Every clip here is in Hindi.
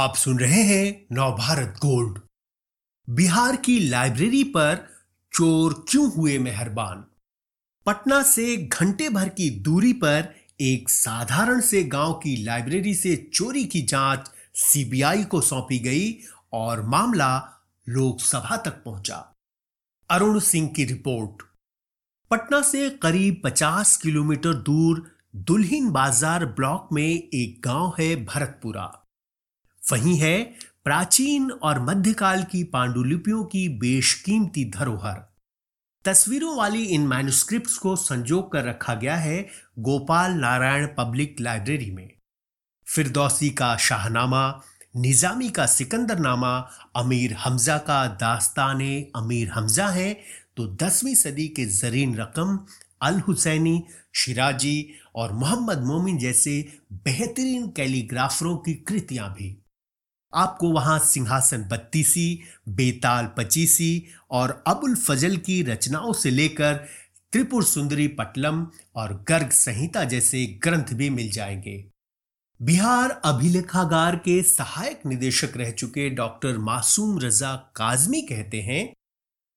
आप सुन रहे हैं नवभारत गोल्ड। बिहार की लाइब्रेरी पर चोर क्यों हुए मेहरबान? पटना से घंटे भर की दूरी पर एक साधारण से गाँव की लाइब्रेरी से चोरी की जाँच सीबीआई को सौंपी गई और मामला लोकसभा तक पहुँचा। अरुण सिंह की रिपोर्ट। पटना से करीब 50 किलोमीटर दूर दुल्हिन बाज़ार ब्लॉक में एक गाँव है भरतपुरा। वही है, प्राचीन और मध्यकाल की पांडुलिपियों की बेशकीमती धरोहर। तस्वीरों वाली इन मैन्युस्क्रिप्ट्स को संजोग कर रखा गया है गोपाल नारायण पब्लिक लाइब्रेरी में। फिरदौसी का शाहनामा, निजामी का सिकंदरनामा, अमीर हमजा का दास्तान अमीर हमजा है तो दसवीं सदी के जरीन रकम अल हुसैनी शिराजी और मोहम्मद मोमिन जैसे बेहतरीन कैलीग्राफरों की कृतियाँ भी। आपको वहाँ सिंहासन बत्तीसी, बेताल पचीसी और अबुल फजल की रचनाओं से लेकर त्रिपुर सुंदरी पटलम और गर्ग संहिता जैसे ग्रंथ भी मिल जाएँगे। बिहार अभिलेखागार के सहायक निदेशक रह चुके डॉक्टर मासूम रजा काजमी कहते हैं,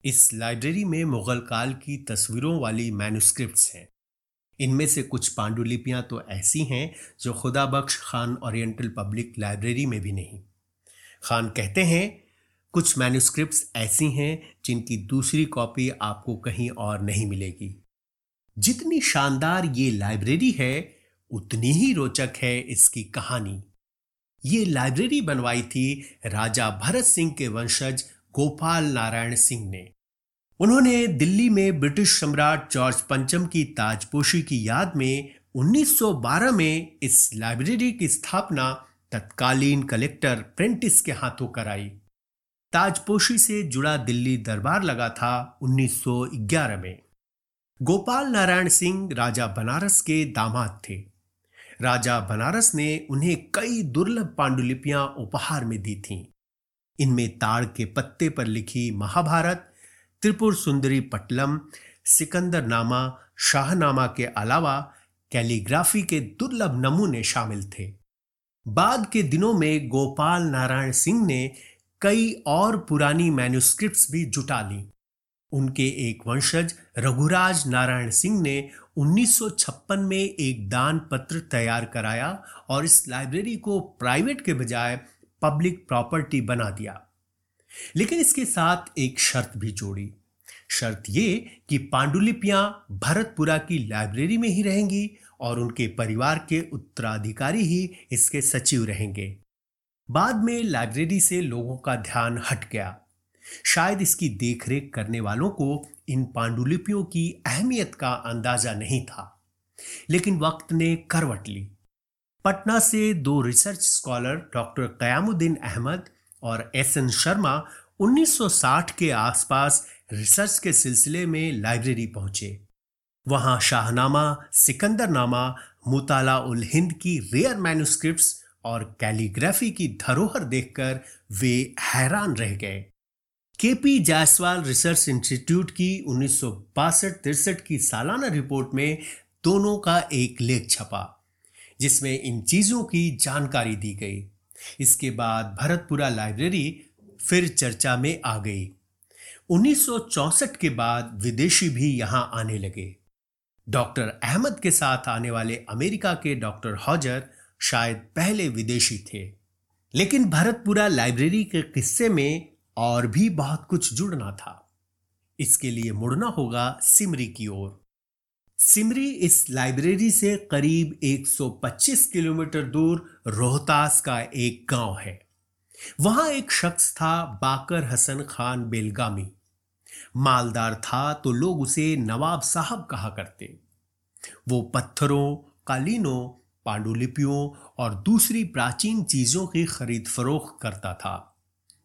इस लाइब्रेरी में मुगल काल की तस्वीरों वाली मैन्युस्क्रिप्ट्स हैं। इनमें से कुछ पांडुलिपियाँ तो ऐसी हैं जो Khudabakhsh Khan Oriental Public Library में भी नहीं। खान कहते हैं, कुछ मैन्युस्क्रिप्ट्स ऐसी हैं जिनकी दूसरी कॉपी आपको कहीं और नहीं मिलेगी। जितनी शानदार ये लाइब्रेरी है, उतनी ही रोचक है इसकी कहानी। ये लाइब्रेरी बनवाई थी राजा भरत सिंह के वंशज गोपाल नारायण सिंह ने। उन्होंने दिल्ली में ब्रिटिश सम्राट जॉर्ज पंचम की ताजपोशी की याद में 1912 में इस लाइब्रेरी की स्थापना तत्कालीन कलेक्टर प्रेंटिस के हाथों कराई। ताजपोशी से जुड़ा दिल्ली दरबार लगा था 1911 में। गोपाल नारायण सिंह राजा बनारस के दामाद थे। राजा बनारस ने उन्हें कई दुर्लभ पांडुलिपियाँ उपहार में दी थीं। इनमें ताड़ के पत्ते पर लिखी महाभारत, त्रिपुर सुंदरी पटलम सिकंदर नामा शाहनामा के अलावा कैलीग्राफी के दुर्लभ नमूने शामिल थे। बाद के दिनों में गोपाल नारायण सिंह ने कई और पुरानी मैन्युस्क्रिप्ट्स भी जुटा ली। उनके एक वंशज रघुराज नारायण सिंह ने 1956 में एक दान पत्र तैयार कराया और इस लाइब्रेरी को प्राइवेट के बजाय पब्लिक प्रॉपर्टी बना दिया। लेकिन इसके साथ एक शर्त भी जोड़ी। शर्त ये कि पांडुलिपियाँ भरतपुरा की लाइब्रेरी में ही रहेंगी और उनके परिवार के उत्तराधिकारी ही इसके सचिव रहेंगे। बाद में लाइब्रेरी से लोगों का ध्यान हट गया। शायद इसकी देखरेख करने वालों को इन पांडुलिपियों की अहमियत का अंदाज़ा नहीं था, लेकिन वक्त ने करवट ली। पटना से दो research scholar doctor Qayamuddin Ahmad और एस एन शर्मा 1960 के आसपास रिसर्च के सिलसिले में लाइब्रेरी पहुँचे। वहाँ शाहनामा, सिकंदरनामा मुताला उल हिंद की रेयर मैन्युस्क्रिप्ट्स और कैलीग्राफी की धरोहर देखकर वे हैरान रह गए। केपी जायसवाल रिसर्च इंस्टीट्यूट की उन्नीस तिरसठ की सालाना रिपोर्ट में दोनों का एक लेख छपा, जिसमें इन चीज़ों की जानकारी दी गई। इसके बाद भरतपुरा लाइब्रेरी फिर चर्चा में आ गई। 1964 के बाद विदेशी भी यहाँ आने लगे। डॉक्टर अहमद के साथ आने वाले अमेरिका के डॉक्टर हॉजर शायद पहले विदेशी थे। लेकिन भरतपुरा लाइब्रेरी के किस्से में और भी बहुत कुछ जुड़ना था। इसके लिए मुड़ना होगा सिमरी की ओर। सिमरी इस लाइब्रेरी से करीब 125 किलोमीटर दूर रोहतास का एक गाँव है। वहाँ एक शख्स था, बाकर हसन खान बेलगामी। मालदार था तो लोग उसे नवाब साहब कहा करते। वो पत्थरों, कालीनों, पांडुलिपियों और दूसरी प्राचीन चीज़ों की खरीद फरोख्त करता था।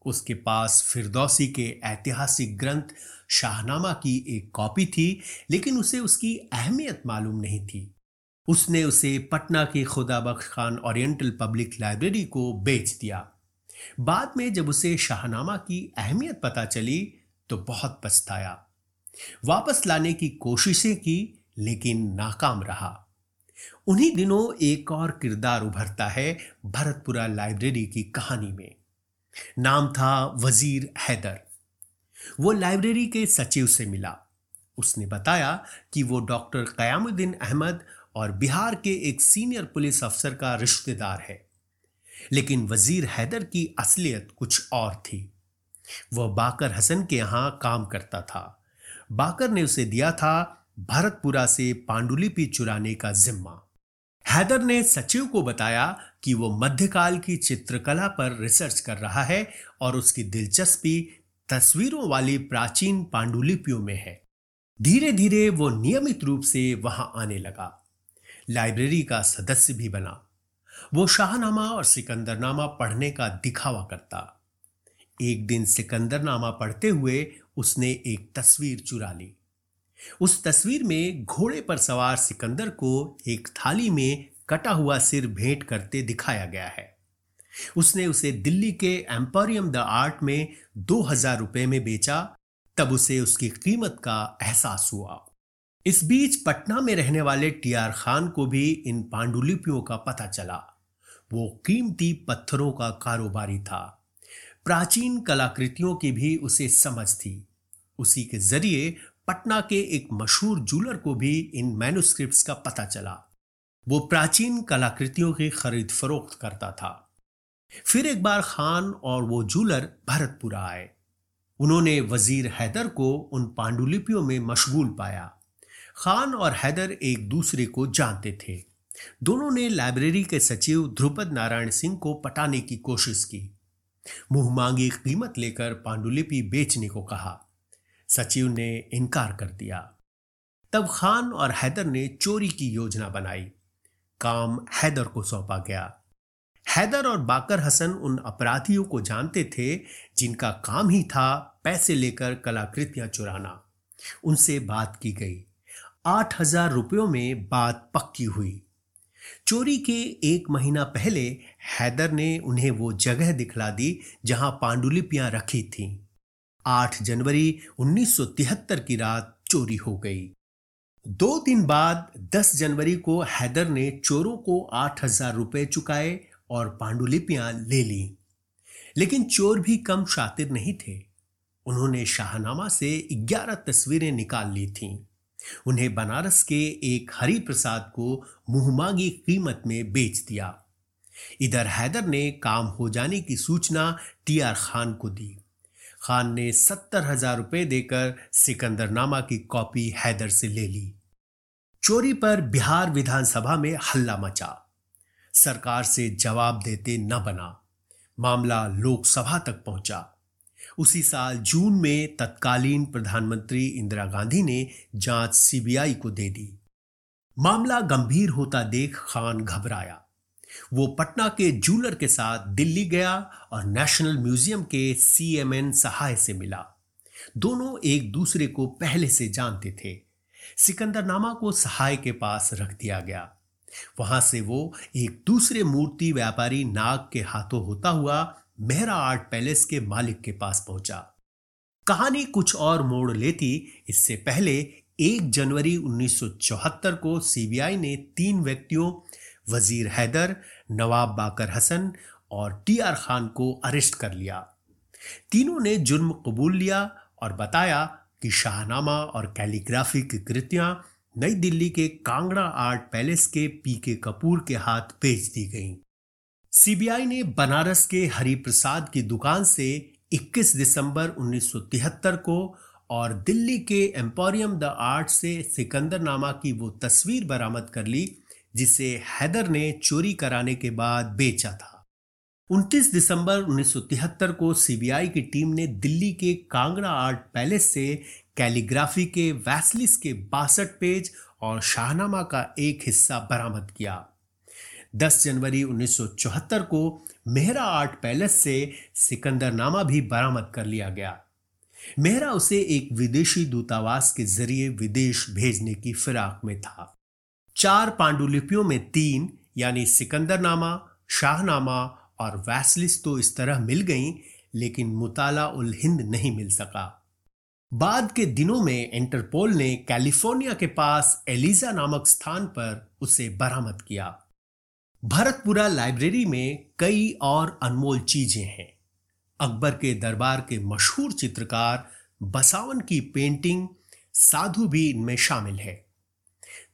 उसके पास फिरदौसी के ऐतिहासिक ग्रंथ शाहनामा की एक कॉपी थी, लेकिन उसे उसकी अहमियत मालूम नहीं थी। उसने उसे पटना के Khuda Bakhsh Khan Oriental Public Library को बेच दिया। बाद में जब उसे शाहनामा की अहमियत पता चली तो बहुत पछताया। वापस लाने की कोशिशें की लेकिन नाकाम रहा। उन्हीं दिनों एक और किरदार उभरता है भरतपुरा लाइब्रेरी की कहानी में। नाम था वज़ीर हैदर। वो लाइब्रेरी के सचिव से मिला। उसने बताया कि वो डॉक्टर कयामुद्दीन अहमद और बिहार के एक सीनियर पुलिस अफसर का रिश्तेदार है। लेकिन वज़ीर हैदर की असलियत कुछ और थी। वह बाकर हसन के यहाँ काम करता था। बाकर ने उसे दिया था भरतपुरा से पांडुलिपि चुराने का जिम्मा। हैदर ने सचिव को बताया कि वो मध्यकाल की चित्रकला पर रिसर्च कर रहा है और उसकी दिलचस्पी तस्वीरों वाली प्राचीन पांडुलिपियों में है। धीरे धीरे वो नियमित रूप से वहाँ आने लगा। लाइब्रेरी का सदस्य भी बना। वो शाहनामा और सिकंदरनामा पढ़ने का दिखावा करता। एक दिन सिकंदरनामा पढ़ते हुए उसने एक तस्वीर चुरा ली। उस तस्वीर में घोड़े पर सवार सिकंदर को एक थाली में कटा हुआ सिर भेंट करते दिखाया गया है। उसने उसे दिल्ली के एम्पोरियम द आर्ट में दो हज़ार रुपए में बेचा, तब उसे उसकी कीमत का एहसास हुआ। इस बीच पटना में रहने वाले टी आर खान को भी इन पांडुलिपियों का पता चला। वो कीमती पत्थरों का कारोबारी था। प्राचीन कलाकृतियों की भी उसे समझ थी। उसी के ज़रिए पटना के एक मशहूर जूलर को भी इन मैन्युस्क्रिप्ट्स का पता चला। वो प्राचीन कलाकृतियों की खरीद फरोख्त करता था। फिर एक बार खान और वो जूलर भरतपुरा आए। उन्होंने वज़ीर हैदर को उन पांडुलिपियों में मशगूल पाया। खान और हैदर एक दूसरे को जानते थे। दोनों ने लाइब्रेरी के सचिव ध्रुपद नारायण सिंह को पटाने की कोशिश की। मुँह मांगी कीमत लेकर पांडुलिपि बेचने को कहा। सचिव ने इनकार कर दिया। तब खान और हैदर ने चोरी की योजना बनाई। काम हैदर को सौंपा गया। हैदर और बाकर हसन उन अपराधियों को जानते थे, जिनका काम ही था पैसे लेकर कलाकृतियाँ चुराना। उनसे बात की गई। आठ हज़ार रुपयों में बात पक्की हुई। चोरी के एक महीना पहले हैदर ने उन्हें वो जगह दिखला दी जहाँ पांडुलिपियाँ रखी थीं। 8 जनवरी 1973 की रात चोरी हो गई। दो दिन बाद 10 जनवरी को हैदर ने चोरों को आठ हज़ार रुपए चुकाए और पांडुलिपियाँ ले ली। लेकिन चोर भी कम शातिर नहीं थे। उन्होंने शाहनामा से 11 तस्वीरें निकाल ली थीं। उन्हें बनारस के एक हरि प्रसाद को मुहमांगी कीमत में बेच दिया। इधर हैदर ने काम हो जाने की सूचना टी आर खान को दी। खान ने सत्तर हज़ार रुपए देकर सिकंदरनामा की कॉपी हैदर से ले ली। चोरी पर बिहार विधानसभा में हल्ला मचा। सरकार से जवाब देते न बना। मामला लोकसभा तक पहुँचा। उसी साल जून में तत्कालीन प्रधानमंत्री इंदिरा गांधी ने जाँच सीबीआई को दे दी। मामला गंभीर होता देख खान घबराया। वो पटना के जूलर के साथ दिल्ली गया और नेशनल म्यूज़ियम के सीएमएन सहाय से मिला। दोनों एक दूसरे को पहले से जानते थे। सिकंदरनामा को सहाय के पास रख दिया गया। वहाँ से वो एक दूसरे मूर्ति व्यापारी नाग के हाथों होता हुआ मेहरा आर्ट पैलेस के मालिक के पास पहुँचा। कहानी कुछ और मोड़ लेती। इससे पहले एक जनवरी 1974 को सीबीआई ने तीन व्यक्तियों वज़ीर हैदर, नवाब बाकर हसन और टी आर खान को अरेस्ट कर लिया तीनों ने जुर्म कबूल लिया और बताया कि शाहनामा और कैलीग्राफी की कृतियाँ नई दिल्ली के कांगड़ा आर्ट पैलेस के पी के कपूर के हाथ भेज दी गईं। सीबीआई ने बनारस के हरिप्रसाद की दुकान से 21 दिसंबर 1973 को और दिल्ली के एम्पोरियम द आर्ट से सिकंदर नामा की वो तस्वीर बरामद कर ली जिसे हैदर ने चोरी कराने के बाद बेचा था। 29 दिसंबर 1973 को सीबीआई की टीम ने दिल्ली के कांगड़ा आर्ट पैलेस से कैलीग्राफी के वैसलिस के बासठ पेज और शाहनामा का एक हिस्सा बरामद किया। 10 जनवरी 1974 को मेहरा आर्ट पैलेस से सिकंदरनामा भी बरामद कर लिया गया। मेहरा उसे एक विदेशी दूतावास के ज़रिए विदेश भेजने की फिराक में था। चार पांडुलिपियों में तीन, यानी सिकंदरनामा, शाहनामा और वैसलिस तो इस तरह मिल गईं, लेकिन मुताला उल हिंद नहीं मिल सका। बाद के दिनों में इंटरपोल ने कैलिफ़ोर्निया के पास एलिजा नामक स्थान पर उसे बरामद किया। भरतपुरा लाइब्रेरी में कई और अनमोल चीज़ें हैं। अकबर के दरबार के मशहूर चित्रकार बसावन की पेंटिंग साधु भी इनमें शामिल है।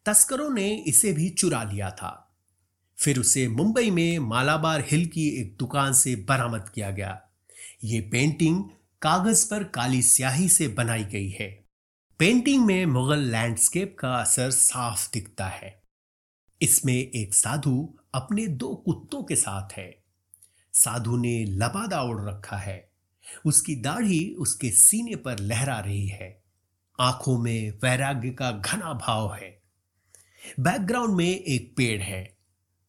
तस्करों ने इसे भी चुरा लिया था। फिर उसे मुंबई में मालाबार हिल की एक दुकान से बरामद किया गया। ये पेंटिंग कागज़ पर काली स्याही से बनाई गई है। पेंटिंग में मुगल लैंडस्केप का असर साफ़ दिखता है। इसमें एक साधु अपने दो कुत्तों के साथ है। साधु ने लबादा ओढ़ रखा है। उसकी दाढ़ी उसके सीने पर लहरा रही है। आँखों में वैराग्य का घना भाव है। बैकग्राउंड में एक पेड़ है।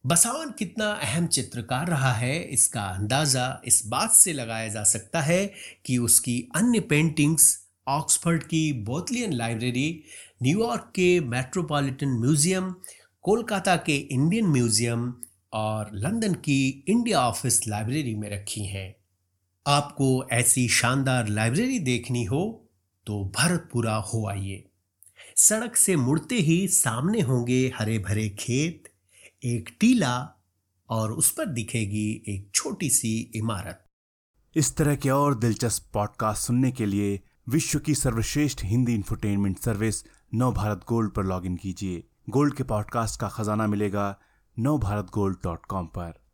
बसावन कितना अहम चित्रकार रहा है, इसका अंदाज़ा इस बात से लगाया जा सकता है कि उसकी अन्य पेंटिंग्स ऑक्सफर्ड की बोथलियन लाइब्रेरी न्यूयॉर्क के मेट्रोपॉलिटन म्यूज़ियम कोलकाता के इंडियन म्यूज़ियम और लंदन की इंडिया ऑफ़िस लाइब्रेरी में रखी हैं। आपको ऐसी शानदार लाइब्रेरी देखनी हो तो भरतपुरा हो आइए। सड़क से मुड़ते ही सामने होंगे हरे भरे खेत, एक टीला और उस पर दिखेगी एक छोटी सी इमारत। इस तरह के और दिलचस्प पॉडकास्ट सुनने के लिए विश्व की सर्वश्रेष्ठ Hindi infotainment service Nav Bharat gold पर लॉगिन कीजिए। गोल्ड के पॉडकास्ट का खजाना मिलेगा नव भारत गोल्ड डॉट कॉम पर।